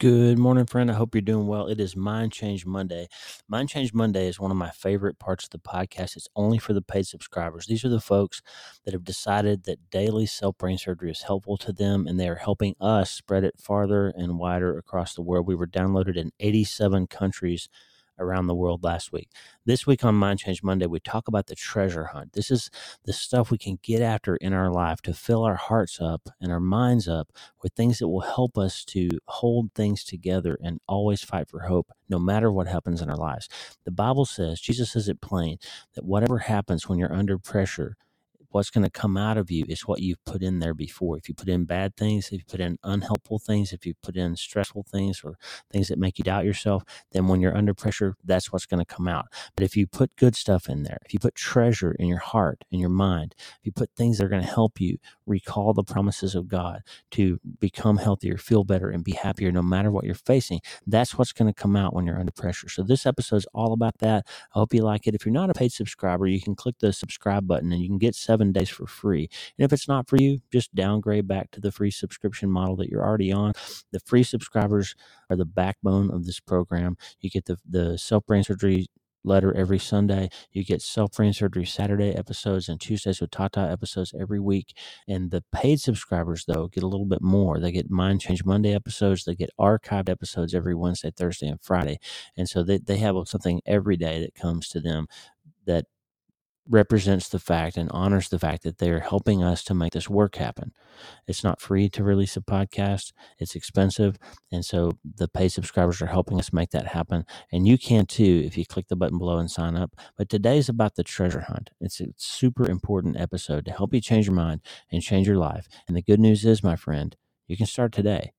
Good morning, friend. I hope you're doing well. It is Mind Change Monday. Mind Change Monday is one of my favorite parts of the podcast. It's only for the paid subscribers. These are the folks that have decided that daily self brain surgery is helpful to them and they are helping us spread it farther and wider across the world. We were downloaded in 87 countries around the world last week. This week on Mind Change Monday, we talk about the treasure hunt. This is the stuff we can get after in our life to fill our hearts up and our minds up with things that will help us to hold things together and always fight for hope, no matter what happens in our lives. The Bible says, Jesus says it plain, that whatever happens when you're under pressure, what's going to come out of you is what you've put in there before. If you put in bad things, if you put in unhelpful things, if you put in stressful things or things that make you doubt yourself, then when you're under pressure, that's what's going to come out. But if you put good stuff in there, if you put treasure in your heart and your mind, if you put things that are going to help you recall the promises of God to become healthier, feel better, and be happier no matter what you're facing, that's what's going to come out when you're under pressure. So this episode is all about that. I hope you like it. If you're not a paid subscriber, you can click the subscribe button and you can get seven days for free. And if it's not for you, just downgrade back to the free subscription model that you're already on. The free subscribers are the backbone of this program. You get the, the self brain surgery letter every Sunday. You get self brain surgery Saturday episodes and Tuesdays with Tata episodes every week. And the paid subscribers, though, get a little bit more. They get Mind Change Monday episodes. They get archived episodes every Wednesday, Thursday, and Friday. And so they, they have something every day that comes to them that represents the fact and honors the fact that they're helping us to make this work happen. It's not free to release a podcast, it's expensive. And so the paid subscribers are helping us make that happen. And you can too if you click the button below and sign up. But today is about the treasure hunt. It's a super important episode to help you change your mind and change your life. And the good news is, my friend, you can start today.